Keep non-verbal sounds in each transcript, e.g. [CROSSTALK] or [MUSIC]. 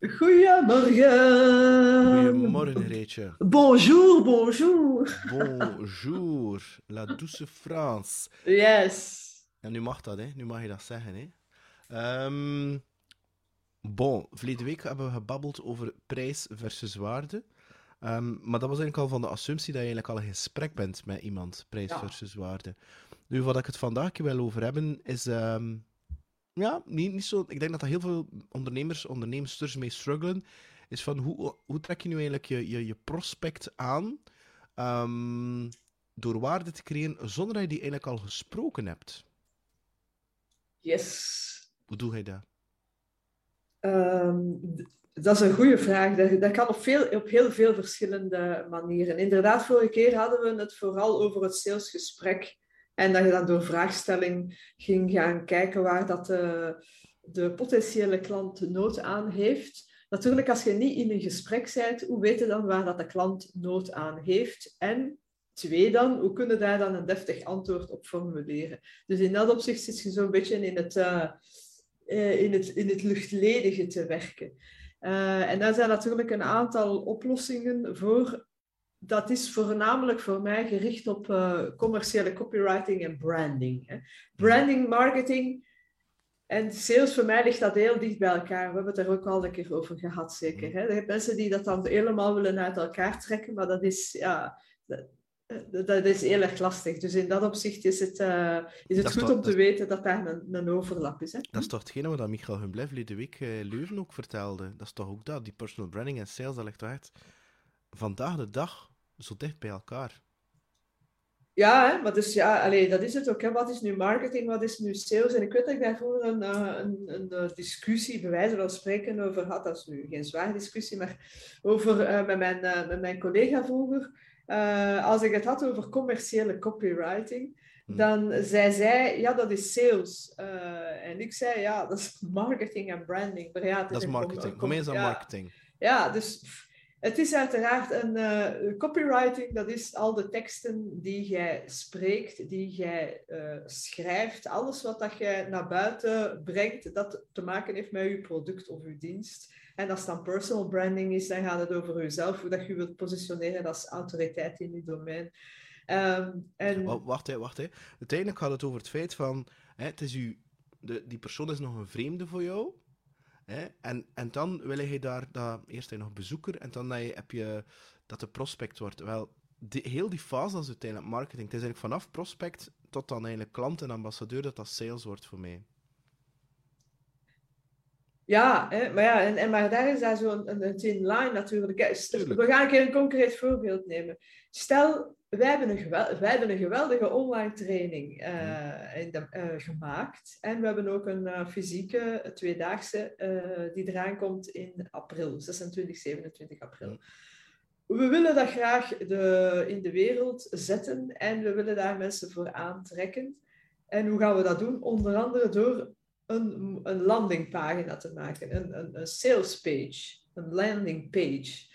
Goedemorgen. Goedemorgen, Reetje. Bonjour, bonjour. Bonjour, la douce France. Yes. En nu mag dat, hè? Nu mag je dat zeggen, hè? Ehm bon, verleden week hebben we gebabbeld over prijs versus waarde. Ehm, maar dat was eigenlijk al van de assumptie dat je eigenlijk al in gesprek bent met iemand, prijs Ja. versus waarde. Nu, wat ik het vandaag wil over hebben, is... ehm, ja, niet, niet zo... Ik denk dat dat heel veel ondernemers, onderneemsters mee struggelen, is van hoe, hoe trek je nu eigenlijk je, je, je prospect aan ehm, door waarde te creëren zonder dat je die eigenlijk al gesproken hebt? Yes. Hoe doe je dat? Ehm, dat is een goede vraag. Dat, dat kan op, veel, op heel veel verschillende manieren. Inderdaad, vorige keer hadden we het vooral over het salesgesprek. En dat je dan door vraagstelling ging gaan kijken waar dat de, de potentiële klant nood aan heeft. Natuurlijk, als je niet in een gesprek bent, hoe weet je dan waar dat de klant nood aan heeft? En twee dan, hoe kunnen daar dan een deftig antwoord op formuleren? Dus in dat opzicht zit je zo'n beetje in het, eh, eh, in het, in het luchtledige te werken. Eh, en daar zijn natuurlijk een aantal oplossingen voor. Dat is voornamelijk voor mij gericht op eh, commerciële copywriting en branding. Hè. Branding, marketing en sales, voor mij ligt dat heel dicht bij elkaar. We hebben het er ook al een keer over gehad, zeker. Hè. Er zijn mensen die dat dan helemaal willen uit elkaar trekken, maar dat is, ja, dat, dat- dat is heel erg lastig. Dus in dat opzicht is het, eh, is het Dat goed toch- om te weten dat daar een, een overlap is. Hè. Dat is toch hetgene wat Michael Humblet verleden week eh, Leuven ook vertelde? Dat is toch ook dat? Die personal branding en sales, dat ligt echt vandaag de dag zo dicht bij elkaar? Ja, hè, maar dus ja, allee, dat is het ook. Hè. Wat is nu marketing, wat is nu sales? En ik weet dat ik daarvoor een, eh, een, een, eh, discussie, bij wijze van spreken, over had. Dat is nu geen zware discussie, maar over eh, met, mijn, met mijn collega vroeger. Als ik het had over commerciële copywriting, Hmm. dan zei zij, ja, dat is sales. En ik zei, ja, [LAUGHS] dat is marketing en branding. Maar ja, Dat is marketing. is dat ja, marketing. ja, dus het is uiteraard een eh, copywriting, dat is al de teksten die jij spreekt, die jij eh, schrijft, alles wat dat jij naar buiten brengt, dat te maken heeft met je product of je dienst. En als het dan personal branding is, dan gaat het over jezelf, hoe dat je wilt positioneren als autoriteit in je domein. Ehm, en Wa- Wacht, hè, wacht. Hè. Uiteindelijk gaat het over het feit van... Hè, het is u, de, die persoon is nog een vreemde voor jou. Hè, en, en dan wil je daar... Dat, eerst nog bezoeker en dan dat je, heb je dat de prospect wordt. Wel, die, heel die fase dat is uiteindelijk marketing. Het is eigenlijk vanaf prospect tot dan eigenlijk klant en ambassadeur dat dat sales wordt voor mij. Ja, hè, maar, ja en, en, maar daar is daar zo'n een, een thin line natuurlijk. We gaan een keer een concreet voorbeeld nemen. Stel, wij hebben een, wij hebben een geweldige online training eh, in de- eh, gemaakt. En we hebben ook een eh, fysieke tweedaagse die eraan komt in april, 26, 27 april. We willen dat graag de, in de wereld zetten en we willen daar mensen voor aantrekken. En hoe gaan we dat doen? Onder andere door een, een landingpagina te maken, een, een, een sales page, een landing page.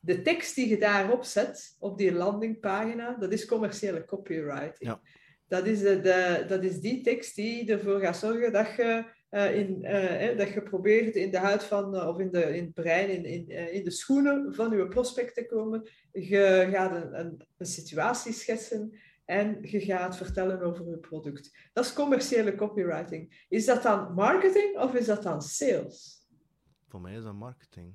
De tekst die je daarop zet, op die landingpagina, dat is commerciële copywriting. Ja. Dat, is de, de, dat is die tekst die ervoor gaat zorgen dat je, eh, in, eh, eh, dat je probeert in de huid van, of in, de, in het brein, in, in, in de schoenen van je prospect te komen. Je gaat een, een, een situatie schetsen en je gaat vertellen over je product. Dat is commerciële copywriting. Is dat dan marketing of is dat dan sales? Voor mij is dat marketing.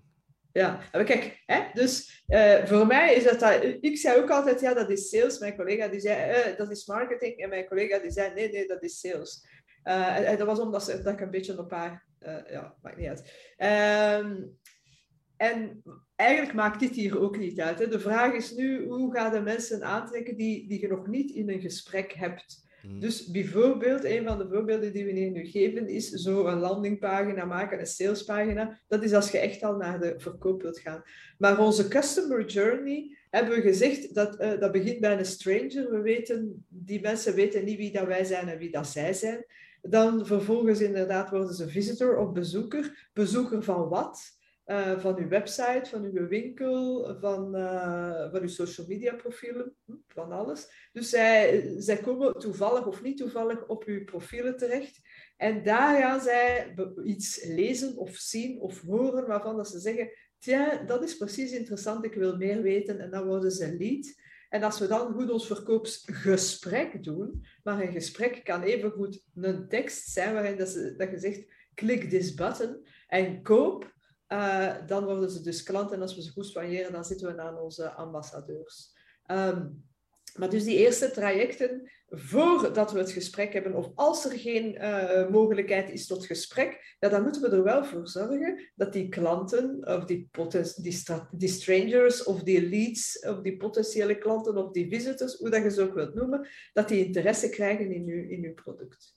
Ja, maar kijk, hè, dus eh, voor mij is dat, dat... Ik zei ook altijd, ja, dat is sales. Mijn collega die zei, eh, dat is marketing. En mijn collega die zei, nee, nee, dat is sales. Eh, en, dat was omdat ze, dat ik een beetje op haar... ja, maakt niet uit. Ehm, en eigenlijk maakt dit hier ook niet uit. Hè. De vraag is nu, hoe ga je mensen aantrekken die, die je nog niet in een gesprek hebt? Hm. Dus bijvoorbeeld, een van de voorbeelden die we nu geven, is zo een landingpagina maken, een salespagina. Dat is als je echt al naar de verkoop wilt gaan. Maar onze customer journey hebben we gezegd, dat, eh, dat begint bij een stranger. We weten, die mensen weten niet wie dat wij zijn en wie dat zij zijn. Dan vervolgens inderdaad worden ze visitor of bezoeker. Bezoeker van wat? Uh, van uw website, van uw winkel, van, uh, van uw social media profielen, van alles. Dus zij, zij komen toevallig of niet toevallig op uw profielen terecht. En daar gaan zij iets lezen of zien of horen waarvan dat ze zeggen, tja, dat is precies interessant, ik wil meer weten. En dan worden ze lead. En als we dan goed ons verkoopsgesprek doen, maar een gesprek kan even goed een tekst zijn waarin dat, ze, dat je zegt, klik this button en koop, uh, dan worden ze dus klant. En als we ze goed soigneren, dan zitten we aan onze ambassadeurs. Um, maar dus die eerste trajecten, voordat we het gesprek hebben, of als er geen uh, mogelijkheid is tot gesprek, ja, dan moeten we er wel voor zorgen dat die klanten, of die, die, die strangers, of die leads, of die potentiële klanten, of die visitors, hoe dat je ze ook wilt noemen, dat die interesse krijgen in uw, in uw product.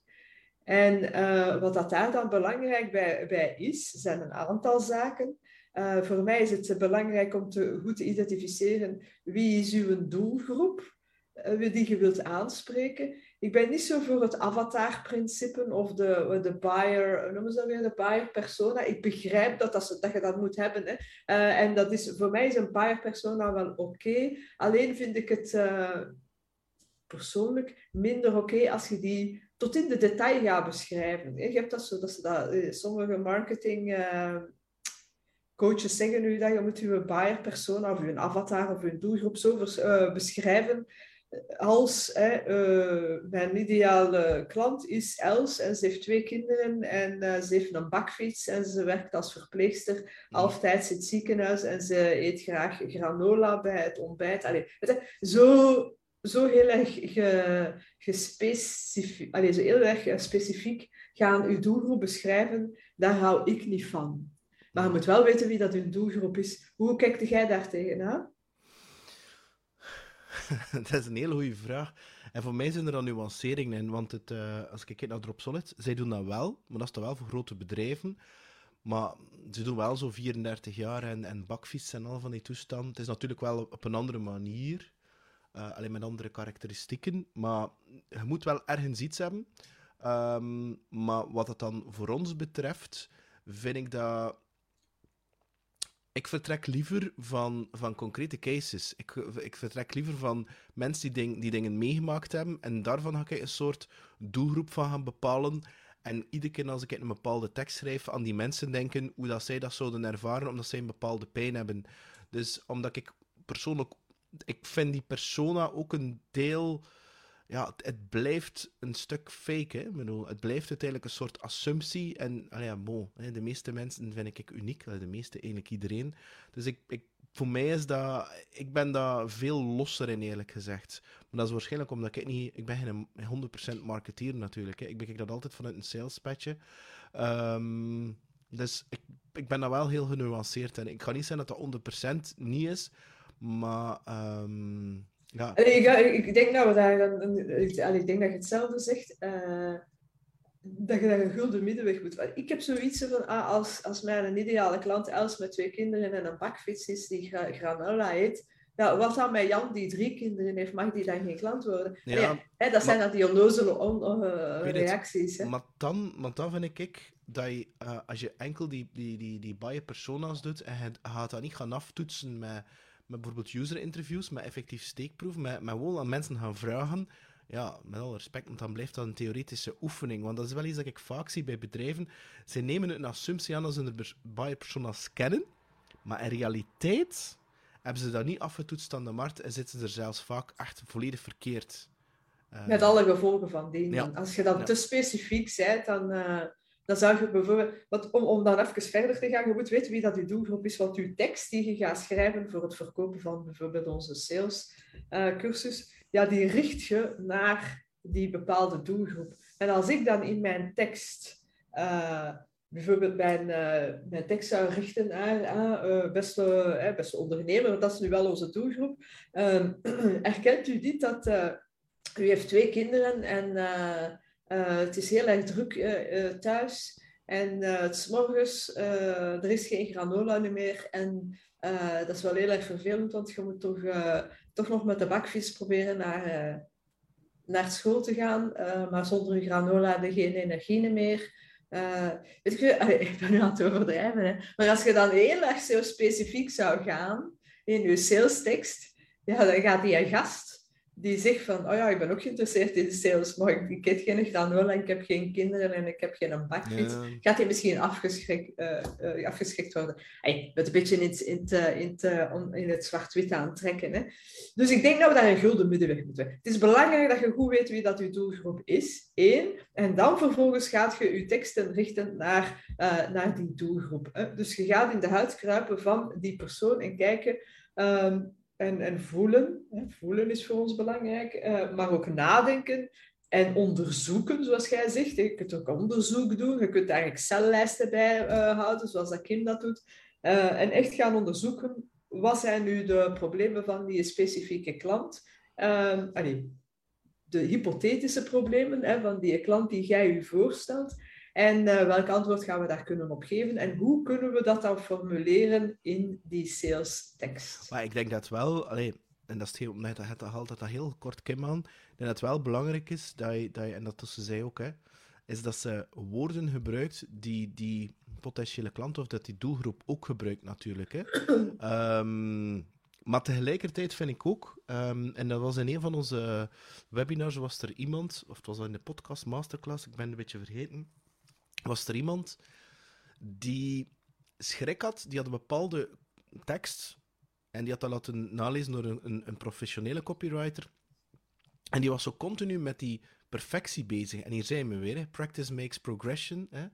En uh, wat dat daar dan belangrijk bij, bij is, zijn een aantal zaken. Uh, voor mij is het belangrijk om te, goed te identificeren wie is uw doelgroep uh, die je wilt aanspreken. Ik ben niet zo voor het avatar-principe of de, de buyer, noemen ze dat weer, de buyer persona. Ik begrijp dat, dat, dat je dat moet hebben. Hè. En dat is, voor mij is een buyer persona wel oké. Alleen vind ik het persoonlijk minder oké als je die tot in de detail gaat beschrijven. Je hebt dat zo, dat dat, sommige marketing coaches zeggen nu dat je moet je buyer persona of je avatar of je doelgroep zo uh, beschrijven als mijn ideale klant is Els en ze heeft twee kinderen en ze heeft een bakfiets en ze werkt als verpleegster halftijds in het ziekenhuis en ze eet graag granola bij het ontbijt. Allee, zo, zo heel erg ge, gespecifiek, zo heel erg specifiek gaan uw doelgroep beschrijven, daar hou ik niet van. Maar je moet wel weten wie dat uw doelgroep is. Hoe kijkt jij daar tegenaan? [LAUGHS] dat is een hele goede vraag. En voor mij zijn er dan nuanceringen in, want het, uh, als ik kijk naar Dropsolid, zij doen dat wel, maar dat is toch wel voor grote bedrijven. Maar ze doen wel zo 34 jaar en, en bakfiets en al van die toestanden. Het is natuurlijk wel op een andere manier, uh, alleen met andere karakteristieken, maar je moet wel ergens iets hebben. Um, maar wat het dan voor ons betreft, vind ik dat ik vertrek liever van, van concrete cases. Ik, ik vertrek liever van mensen die, die dingen meegemaakt hebben. En daarvan ga ik een soort doelgroep van gaan bepalen. En iedere keer als ik een bepaalde tekst schrijf, aan die mensen denken hoe dat zij dat zouden ervaren, omdat zij een bepaalde pijn hebben. Dus omdat ik persoonlijk... Ik vind die persona ook een deel ja, het, blijft een stuk fake. Hè? Bedoel, het blijft uiteindelijk een soort assumptie. En ja, hè, de meeste mensen vind ik uniek. De meeste, eigenlijk iedereen. Dus ik, ik, voor mij is dat... Ik ben daar veel losser in, eerlijk gezegd. Maar dat is waarschijnlijk omdat ik niet... Ik ben geen 100% marketeer natuurlijk. Hè. Ik bekijk dat altijd vanuit een salespatje. Um, dus ik, ik ben daar wel heel genuanceerd in. Ik ga niet zeggen dat dat 100% niet is, maar... Um, ja. Ik, ik, denk dat we daar dan, ik denk dat je hetzelfde zegt, uh, dat je daar een gulden middenweg moet. Ik heb zoiets van, ah, als, als mijn ideale klant Els met twee kinderen en een bakfiets is die granola eet, ja, wat dan met Jan die drie kinderen heeft, mag die dan geen klant worden? Ja, hè, dat zijn dan die onnozele on, uh, reacties. Hè? Maar, dan, want dan vind ik dat je, uh, als je enkel die, die, die, die baie persona's doet en je gaat dat niet gaan aftoetsen met met bijvoorbeeld user-interviews, met effectief steekproef, met, met gewoon aan mensen gaan vragen. Ja, met alle respect, want dan blijft dat een theoretische oefening. Want dat is wel iets dat ik vaak zie bij bedrijven. Ze nemen een assumptie aan als ze een bij personas kennen, maar in realiteit hebben ze dat niet afgetoetst aan de markt en zitten ze er zelfs vaak echt volledig verkeerd. Met alle gevolgen van die. Als je dan te specifiek bent, dan, uh, dan zou je bijvoorbeeld, om, om dan even verder te gaan, je moet weten wie dat je doelgroep is, wat je tekst die je gaat schrijven voor het verkopen van bijvoorbeeld onze sales uh, cursus, ja, die richt je naar die bepaalde doelgroep. En als ik dan in mijn tekst uh, bijvoorbeeld mijn, uh, mijn tekst zou richten naar uh, beste, beste ondernemer, want dat is nu wel onze doelgroep, ehm, [CLEARS THROAT] erkent u niet dat u heeft twee kinderen en uh, het is heel erg druk uh, thuis. En het is morgens, er is geen granola meer. En dat is wel heel erg vervelend, want je moet toch, toch nog met de bakfiets proberen naar, naar school te gaan. maar zonder granola heb je geen energie meer. weet je, [LAUGHS] ik ben nu aan het overdrijven, hè? maar als je dan heel erg zo specifiek zou gaan in je sales tekst, ja, dan gaat die gast die zegt van, oh ja, ik ben ook geïnteresseerd in sales, maar ik, ik heb geen granola en ik heb geen kinderen en ik heb geen bakfiets, gaat hij misschien afgeschrikt, uh, uh, afgeschrikt worden. Hey, met een beetje in het, in het, in het, in het zwart-wit aantrekken. Hè. Dus ik denk dat we daar een gulden middenweg moeten. Het is belangrijk dat je goed weet wie dat je doelgroep is, één. En dan vervolgens gaat je je teksten richten naar, uh, naar die doelgroep. Hè. Dus je gaat in de huid kruipen van die persoon en kijken... Um, en, en voelen. Voelen is voor ons belangrijk, uh, maar ook nadenken en onderzoeken, zoals jij zegt. Je kunt ook onderzoek doen, je kunt daar Excel-lijsten bij uh, houden, zoals dat Kim dat doet. Uh, en echt gaan onderzoeken, wat zijn nu de problemen van die specifieke klant? De hypothetische problemen hè, van die klant die jij je voorstelt. En uh, welk antwoord gaan we daar kunnen op geven? En hoe kunnen we dat dan formuleren in die sales tekst? Maar ik denk dat wel, allee, en dat is heel, net, dat altijd dat heel kort Kim aan, dat het wel belangrijk is dat je, dat je en dat tussen zij ook, hè, is dat ze woorden gebruikt die die potentiële klant of dat die doelgroep ook gebruikt natuurlijk. Hè. um, [CLEARS THROAT] maar tegelijkertijd vind ik ook, um, en dat was in een van onze webinars, was er iemand, of het was in de podcast masterclass, ik ben een beetje vergeten, was er iemand die schrik had, die had een bepaalde tekst en die had dat laten nalezen door een, een, een professionele copywriter. En die was zo continu met die perfectie bezig. En hier zijn we weer, hè. practice makes progression. Hè.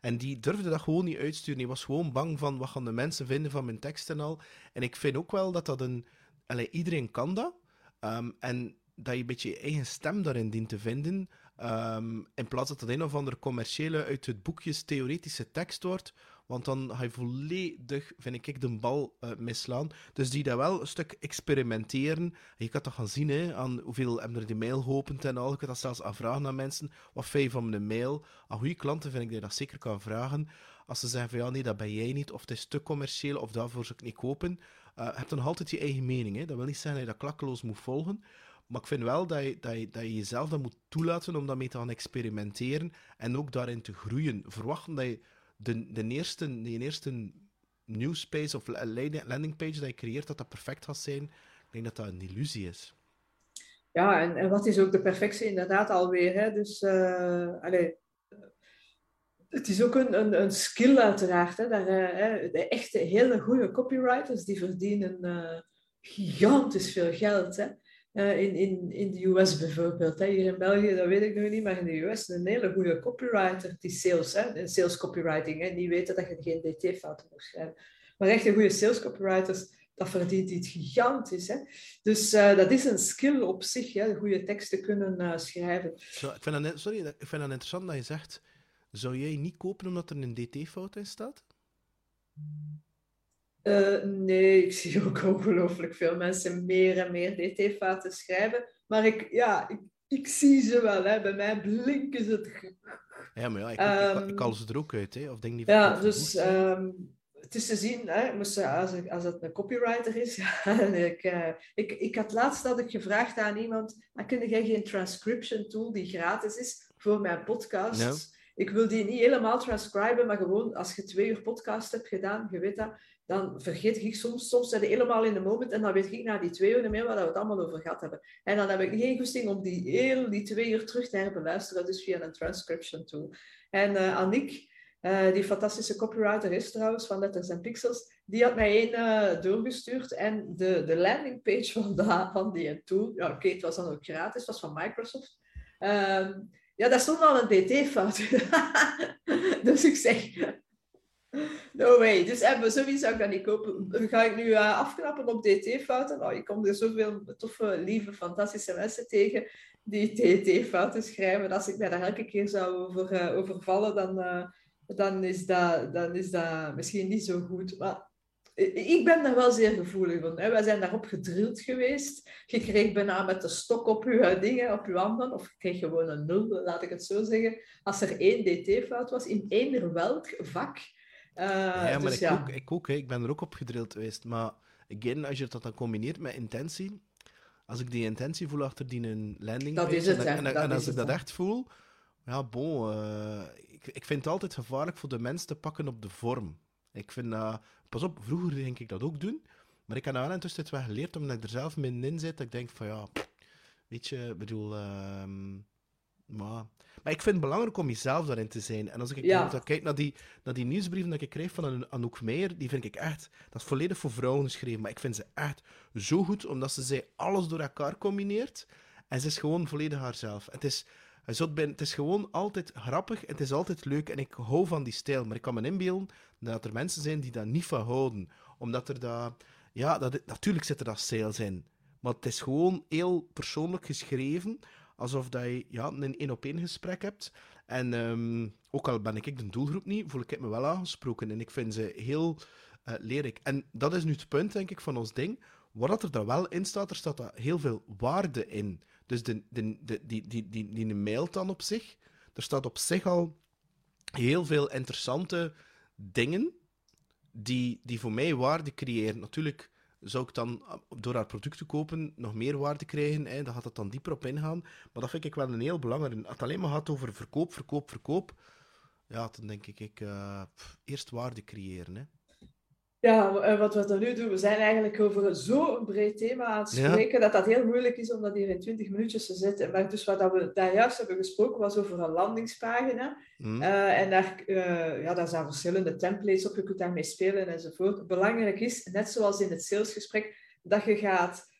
En die durfde dat gewoon niet uitsturen. Die was gewoon bang van wat gaan de mensen vinden van mijn tekst en al. En ik vind ook wel dat dat een... Allee, iedereen kan dat. Um, en dat je een beetje je eigen stem daarin dient te vinden. Um, in plaats dat het een of andere commerciële uit het boekjes theoretische tekst wordt. Want dan ga je volledig, vind ik, de bal uh, misslaan. Dus die dat wel een stuk experimenteren. je kan toch gaan zien hè, aan hoeveel hebben er die mail geopend en al. Je kan dat zelfs aanvragen aan mensen. Wat vind je van mijn mail? Aan goede klanten vind ik dat je dat zeker kan vragen. Als ze zeggen van ja, nee, dat ben jij niet. Of het is te commercieel, of daarvoor zou ik niet kopen. Uh, heb dan altijd je eigen mening. Hè. Dat wil niet zeggen dat je dat klakkeloos moet volgen. Maar ik vind wel dat je, dat je, dat je jezelf dat moet toelaten om daarmee te gaan experimenteren en ook daarin te groeien. Verwachten dat je de, de, eerste, de eerste newspace of landingpage dat je creëert, dat dat perfect gaat zijn. Ik denk dat dat een illusie is. Ja, en, wat is ook de perfectie inderdaad alweer. Hè? Dus, uh, allez, het is ook een, een, een skill uiteraard. Hè? Daar, uh, de echte hele goede copywriters, die verdienen uh, gigantisch veel geld. Hè? Uh, in, in, in de US bijvoorbeeld. Hè. Hier in België, dat weet ik nog niet, maar in de US een hele goede copywriter, die sales, hè, sales copywriting, hè, die weten dat je geen DT-fouten moet schrijven. Maar echt een goede sales copywriters, dat verdient iets gigantisch. Hè. Dus uh, dat is een skill op zich, hè, goede teksten kunnen uh, schrijven. Zo, ik, vind dat, sorry, ik vind dat interessant dat je zegt, zou jij niet kopen omdat er een DT-fout in staat? Uh, nee, ik zie ook ongelooflijk veel mensen meer en meer DT-fouten schrijven. Maar ik, ja, ik, ik, zie ze wel. Hè. Bij mij blinken ze het. Ja, maar ja, ik, um, ik, ik, ehm, ze er ook uit. Hè. Of denk niet ja, dus um, het is te zien, hè, als, als het een copywriter is. [LAUGHS] ik, uh, ik, ik had laatst dat ik gevraagd aan iemand: ah, kun jij geen transcription tool die gratis is voor mijn podcast? No. Ik wil die niet helemaal transcriben, maar gewoon als je twee uur podcast hebt gedaan, je weet dat, dan vergeet ik soms, soms zijn helemaal in de moment en dan weet ik na die twee uur meer waar we het allemaal over gehad hebben. En dan heb ik geen goesting om die heel die twee uur terug te herbeluisteren, dus via een transcription tool. En uh, Annick, uh, die fantastische copywriter is trouwens, van Letters en Pixels, die had mij één uh, doorgestuurd en de, de landingpage van, [LAUGHS] van die tool, ja oké, het was dan ook gratis, was van Microsoft. Um, ja, daar stond al een dt-fout. [LAUGHS] dus ik zeg, no way. Dus eh, sowieso zou ik dat niet kopen. Ga ik nu uh, afknappen op dt-fouten? Oh, je komt er zoveel toffe, lieve, fantastische mensen tegen die dt-fouten schrijven. Als ik mij daar elke keer zou over, uh, overvallen, dan, uh, dan, is dat, dan is dat misschien niet zo goed. Maar ik ben daar wel zeer gevoelig van. Hè. Wij zijn daarop gedrild geweest. Je kreeg bijna met de stok op je dingen, op je handen. Of je kreeg gewoon een nul, laat ik het zo zeggen. Als er één dt-fout was, in eender welk vak. Uh, ja, maar dus ik, ja. Ook, ik ook. Hè. Ik ben er ook op gedrild geweest. Maar again, als je dat dan combineert met intentie... Als ik die intentie voel achter die een landing dat is het, en, en, en, als ik dat echt voel... Ja, bon... Uh, ik, ik vind het altijd gevaarlijk voor de mens te pakken op de vorm. Ik vind dat... Pas op, vroeger denk ik dat ook doen. Maar ik heb nou wel intussen wel geleerd, omdat ik er zelf min in zit, dat ik denk van ja, Weet je, ik bedoel... ehm, maar, maar ik vind het belangrijk om jezelf daarin te zijn. En als ik Ja. kijk naar die, naar die nieuwsbrieven dat ik kreeg van An- Anouk Meijer, die vind ik echt... Dat is volledig voor vrouwen geschreven, maar ik vind ze echt zo goed, omdat ze zij alles door elkaar combineert. En ze is gewoon volledig haarzelf. Het is, het is gewoon altijd grappig, het is altijd leuk en ik hou van die stijl. Maar ik kan me inbeelden dat er mensen zijn die daar niet van houden. Omdat er daar... Ja, dat, natuurlijk zit er dat sales in. Maar het is gewoon heel persoonlijk geschreven, alsof dat je ja, een één-op-één gesprek hebt. En ehm, ook al ben ik de doelgroep niet, voel ik me wel aangesproken. En ik vind ze heel leerrijk. En dat is nu het punt, denk ik, van ons ding. Wat er dan wel in staat, er staat daar heel veel waarde in. Dus de, de, de, die, die, die, die mail dan op zich, er staat op zich al heel veel interessante dingen die, die voor mij waarde creëren. Natuurlijk zou ik dan eh, door haar product te kopen nog meer waarde krijgen. Hè, dan gaat het dan dieper op ingaan. Maar dat vind ik wel een heel belangrijk. Als het alleen maar gaat over verkoop, verkoop, verkoop. Ja, dan denk ik, ik eh, eerst waarde creëren. Hè. Ja, eh, wat we dan nu doen, we zijn eigenlijk over zo'n breed thema aan het Ja. spreken, dat dat heel moeilijk is om dat hier in 20 minuutjes te zetten. Maar dus wat dat we daar juist hebben gesproken, was over een landingspagina. Hm? Eh, en daar, eh, ja, daar zijn verschillende templates op, je kunt daarmee spelen enzovoort. Belangrijk is, net zoals in het salesgesprek, dat je gaat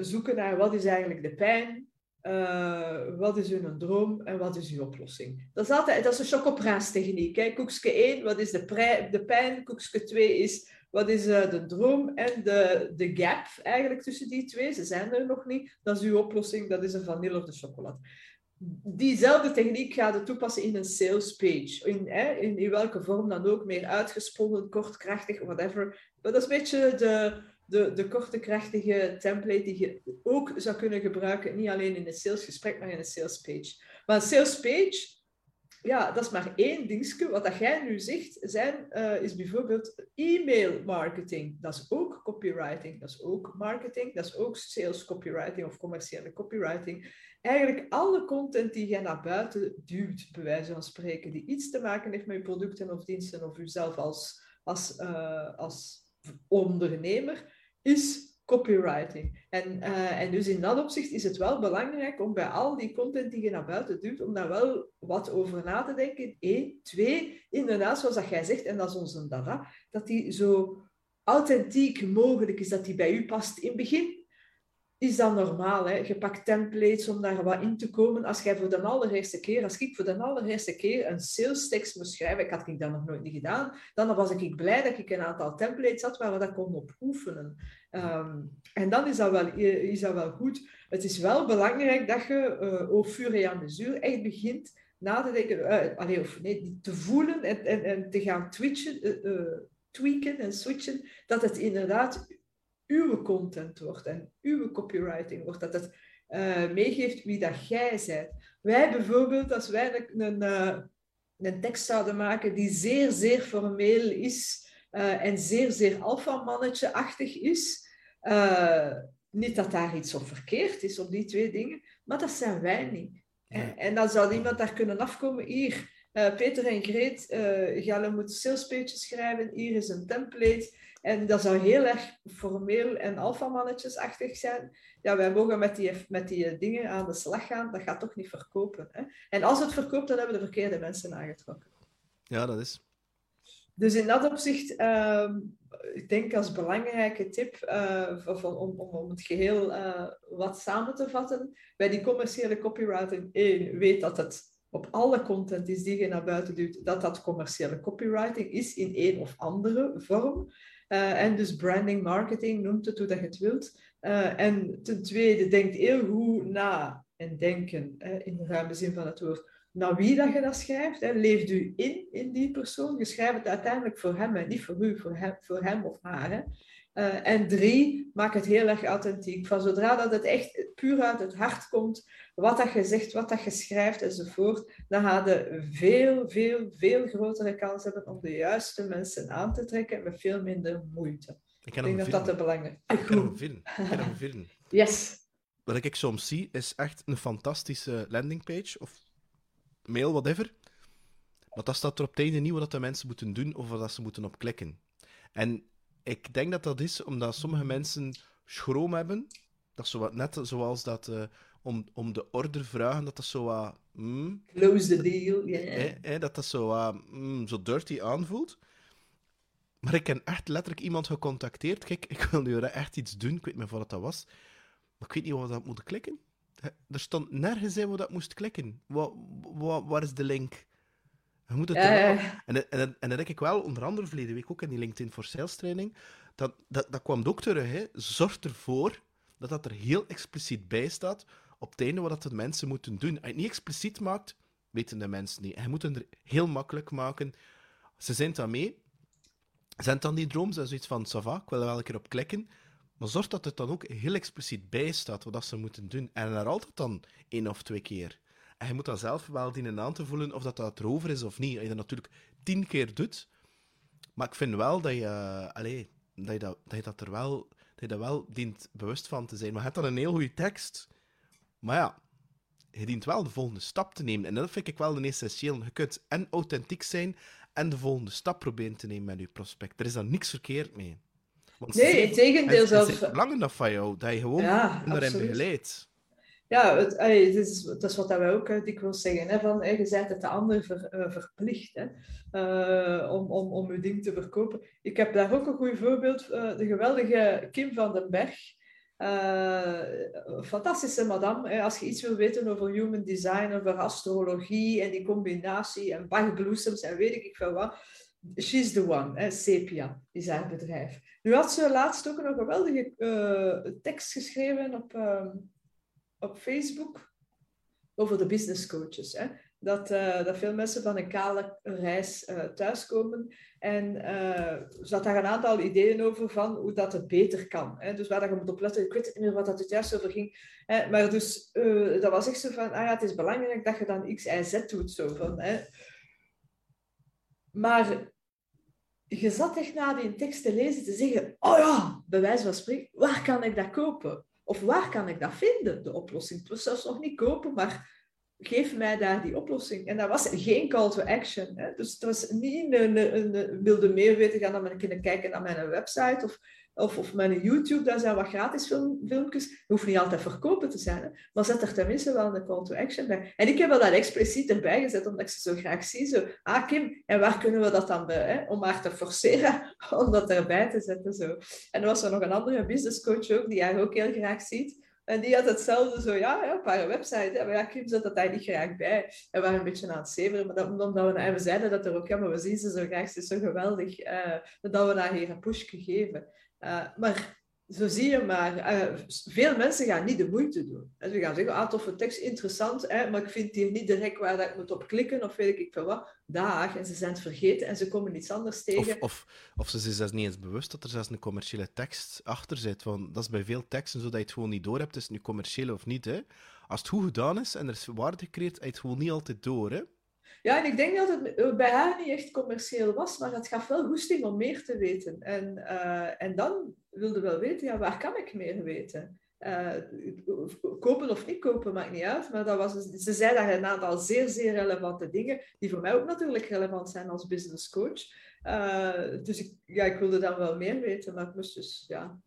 zoeken naar wat is eigenlijk de pijn, eh, wat is uw droom en wat is uw oplossing. Dat is, altijd, dat is een chocopraat-techniek. hè. Koekske 1, wat is de, de pijn? Koekske 2 is wat is eh, de droom en de, de gap eigenlijk tussen die twee. Ze zijn er nog niet. Dat is uw oplossing, dat is een vanille of de chocolade diezelfde techniek gaat je toepassen in een sales page. In, in, in welke vorm dan ook, meer uitgesponnen, kort, krachtig, whatever. Maar dat is een beetje de, de, de korte, krachtige template die je ook zou kunnen gebruiken, niet alleen in een salesgesprek, maar in een sales page. Maar een sales page, ja, dat is maar één dingetje. Wat dat jij nu zegt, zijn, eh, is bijvoorbeeld e-mail marketing. Dat is ook copywriting, dat is ook marketing, dat is ook sales copywriting of commerciële copywriting eigenlijk alle content die je naar buiten duwt, bij wijze van spreken, die iets te maken heeft met je producten of diensten of jezelf als, als, eh, als ondernemer, is copywriting. En, eh, en dus in dat opzicht is het wel belangrijk om bij al die content die je naar buiten duwt, om daar wel wat over na te denken. Eén. Twee, inderdaad, zoals dat jij zegt, en dat is onze dada, dat die zo authentiek mogelijk is, dat die bij u past. In het begin is dat normaal. Hè? Je pakt templates om daar wat in te komen. Als jij voor de allereerste keer, als ik voor de allereerste keer een sales tekst moest schrijven, ik had ik dat nog nooit niet gedaan, dan was ik blij dat ik een aantal templates had waar we dat kon op oefenen. Ehm, en dan is dat, wel, is dat wel goed. Het is wel belangrijk dat je uh, au fur et à mesure echt begint na te denken, of nee, te voelen en, en, en te gaan twitchen, uh, tweaken en switchen, dat het inderdaad uw content wordt en uw copywriting wordt, dat het uh, meegeeft wie dat jij bent. Wij bijvoorbeeld, als wij een, een, een tekst zouden maken die zeer, zeer formeel is uh, en zeer, zeer alfamannetje-achtig is, niet dat daar iets op verkeerd is, op die twee dingen, maar dat zijn wij niet. En, en, dan zou iemand daar kunnen afkomen, hier, Peter en Greet, uh, moeten salespages schrijven, hier is een template, en dat zou heel erg formeel en alfamannetjesachtig zijn. Ja, wij mogen met die, met die dingen aan de slag gaan. Dat gaat toch niet verkopen. Hè? En als het verkoopt, dan hebben we de verkeerde mensen aangetrokken. Ja, dat is. Dus in dat opzicht, uh, ik denk als belangrijke tip, uh, van, om, om, om het geheel uh, wat samen te vatten, bij die commerciële copywriting, één, weet dat het op alle content is die je naar buiten duwt, dat dat commerciële copywriting is in een of andere vorm. Uh, en dus branding, marketing, noemt het hoe dat je het wilt. Uh, en ten tweede, denk heel goed na en denken, hè, in de ruime zin van het woord, naar wie dat je dat schrijft. Hè. Leeft u in, in die persoon. Je schrijft het uiteindelijk voor hem en niet voor u, voor hem, voor hem of haar. Hè. Uh, en drie, maak het heel erg authentiek. Van zodra dat het echt puur uit het hart komt, wat dat je zegt, wat dat je schrijft enzovoort, dan ga je veel, veel, veel grotere kans hebben om de juiste mensen aan te trekken met veel minder moeite. Ik, ik denk dat dat de belangrijk is. Ik ken hem vinden. Ik ken hem. Yes. Wat ik soms zie, is echt een fantastische landingpage of mail, whatever. Maar dat staat er op het einde niet wat de mensen moeten doen of wat ze moeten op klikken. En ik denk dat dat is omdat sommige mensen schroom hebben Dat is zo wat, net zoals dat uh, om, om de order vragen, dat dat zo wat... Mm, Close the deal, yeah. eh, dat dat zo, uh, mm, zo dirty aanvoelt. Maar ik heb echt letterlijk iemand gecontacteerd. Kijk, ik wil nu echt iets doen. Ik weet niet meer wat dat was. Maar ik weet niet waar we dat moeten klikken. Er stond nergens in waar dat moest klikken. Wat, wat, waar is de link? Je moet het uh. en, en, en dan denk ik wel, onder andere verleden week ook in die LinkedIn for Sales training, dat, dat, dat kwam ook terug. Hè. Zorg ervoor dat dat er heel expliciet bij staat op het einde wat dat de mensen moeten doen. Als je het niet expliciet maakt, weten de mensen niet. Je moet het er heel makkelijk maken. Ze zijn dan mee. Zijn dan die droom, ze zoiets van, Sava, ik wil er wel een keer op klikken. Maar zorg dat het dan ook heel expliciet bij staat wat dat ze moeten doen. En er altijd dan één of twee keer. En je moet dan zelf wel dienen aan te voelen of dat, dat erover is of niet. Als je dat natuurlijk tien keer doet. Maar ik vind wel dat je, allez, dat, je dat, dat je dat er wel, dat je dat wel dient bewust van te zijn. Maar je hebt dan een heel goede tekst. Maar ja, je dient wel de volgende stap te nemen. En dat vind ik wel een essentieel. Je kunt en authentiek zijn en de volgende stap proberen te nemen met je prospect. Er is dan niks verkeerd mee. Want nee, in tegendeel zelfs. Het is belangrijk dat van jou, dat je gewoon ja, daarin begeleidt. Ja, het, het, is, wat wij ook dikwijls zeggen. Hè, van, je bent het de ander ver, verplicht hè, om, om, om je ding te verkopen. Ik heb daar ook een goed voorbeeld. De geweldige Kim van den Berg. fantastische madame. Als je iets wil weten over human design, over astrologie en die combinatie en bachbloesems en weet ik veel wat. She's the one, hè, Sepia is haar bedrijf. Nu had ze laatst ook een geweldige tekst geschreven op ehm, op Facebook over de business coaches. Hè? Dat, uh, dat veel mensen van een kale reis uh, thuiskomen. En uh, had daar een aantal ideeën over van hoe dat het beter kan. Hè? Dus waar dat je moet opletten. Ik weet niet meer wat dat het juist over ging. Hè? Maar dus dat was echt zo van, ah ja, het is belangrijk dat je dan X, Y, Z doet. Zo van, hè? Maar je zat echt na die tekst te lezen te zeggen, oh ja, bij wijze van spreken, waar kan ik dat kopen? Of waar kan ik dat vinden, de oplossing? Het was zelfs nog niet kopen, maar geef mij daar die oplossing. En dat was geen call to action. Hè? Dus het was niet een, wilde meer weten, gaan dan kunnen kijken naar mijn website of, of, of mijn YouTube. Daar zijn wat gratis film, filmpjes. Het hoeft niet altijd verkopen te zijn, hè? maar zet er tenminste wel een call to action bij. En ik heb wel dat expliciet erbij gezet, omdat ik ze zo graag zie. Zo, ah Kim, en waar kunnen we dat dan bij? Hè? Om maar te forceren [LAUGHS] om dat erbij te zetten. Zo. En er was er nog een andere business coach ook, die jij ook heel graag ziet. En die had hetzelfde zo, ja, ja op haar website. Ja, maar ja, Kim zet dat niet graag bij. En we waren een beetje aan het zeveren. Maar dat, omdat we, en we zeiden dat er ook, ja, maar we zien ze zo graag. Ze is zo geweldig. Uh, dat we daar hier een push geven. Uh, maar zo zie je maar, uh, veel mensen gaan niet de moeite doen. En ze gaan zeggen, ah, toffe tekst, interessant, hè, maar ik vind hier niet direct waar dat ik moet op klikken, of weet ik veel wat. Daag, en ze zijn het vergeten en ze komen iets anders tegen. Of, of, ze zijn zelfs niet eens bewust dat er zelfs een commerciële tekst achter zit. Want dat is bij veel teksten zo dat je het gewoon niet door hebt, is het nu commercieel of niet. Hè. Als het goed gedaan is en er is waarde gecreëerd, heb je het gewoon niet altijd door. Hè. Ja, en ik denk dat het eh, bij haar niet echt commercieel was, maar het gaf wel goesting om meer te weten. En, uh, en dan wilde wel weten, ja, waar kan ik meer weten? Uh, kopen of niet kopen, maakt niet uit. Maar dat was, ze zei daar een aantal zeer, zeer relevante dingen, die voor mij ook natuurlijk relevant zijn als business coach. Dus ik, ja, ik wilde dan wel meer weten, maar ik moest dus ja,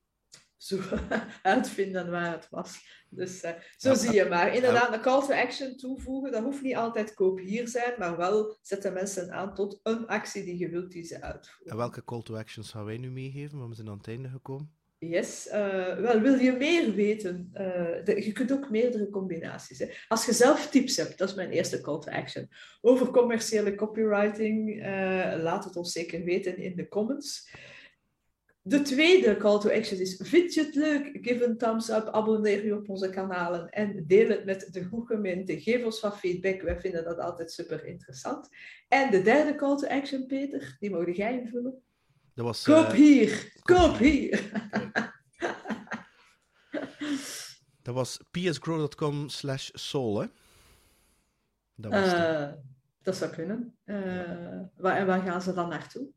zo [LAUGHS] uitvinden waar het was. Dus uh, zo zie je maar. Inderdaad, een call to action toevoegen, dat hoeft niet altijd koop hier zijn, maar wel zetten mensen aan tot een actie die je wilt die ze uitvoeren. En welke call to actions gaan wij nu meegeven? We zijn aan het einde gekomen. Yes, uh, wel wil je meer weten? Uh, de, je kunt ook meerdere combinaties. Hè. Als je zelf tips hebt, dat is mijn eerste call to action. Over commerciële copywriting, laat het ons zeker weten in de comments. De tweede call to action is, vind je het leuk? Geef een thumbs up, abonneer je op onze kanalen en deel het met de goed gemeente. Geef ons wat feedback, wij vinden dat altijd super interessant. En de derde call to action, Peter, die mogen jij invullen. Dat was, koop uh, hier, koop hier. [LAUGHS] dat was psgrow.com slash soul, hè? Dat, was uh, dat zou kunnen. Uh, waar, en waar gaan ze dan naartoe?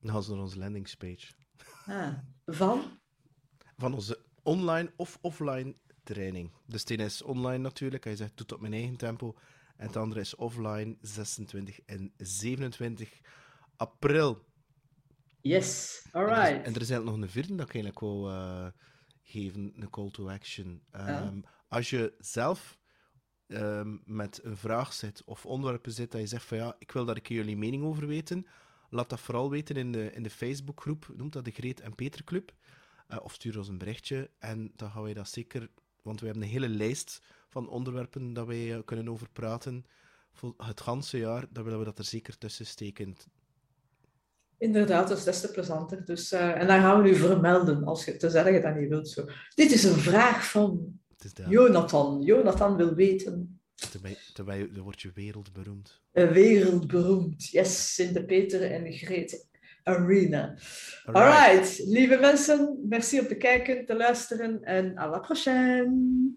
Dan gaan ze naar onze landingspage. Ah, van? Van onze online of offline training. Dus de ene is online natuurlijk, hij zegt doet op mijn eigen tempo. En het andere is offline 26 en 27 april. Yes, alright. En er is, eigenlijk nog een vierde dat ik eigenlijk wou uh, geven, een call to action. Ehm, als je zelf ehm, met een vraag zit of onderwerpen zit dat je zegt van ja, ik wil daar een keer jullie mening over weten, laat dat vooral weten in de, in de Facebookgroep, noemt dat de Greet en Peter Club. Uh, of stuur ons een berichtje en dan gaan wij dat zeker, want we hebben een hele lijst van onderwerpen dat wij uh, kunnen over praten voor het ganse jaar, dan willen we dat er zeker tussen steken. Inderdaad, dat is des te plezanter. Dus, uh, en dan gaan we nu vermelden, als je, te zeggen dat niet wilt. Zo. Dit is een vraag van Jonathan. Jonathan wil weten. Terwijl, dan word je wereldberoemd. Wereldberoemd, yes, in de Peter en Greet Arena. Alright. Alright, lieve mensen, merci om te kijken, te luisteren en à la prochaine.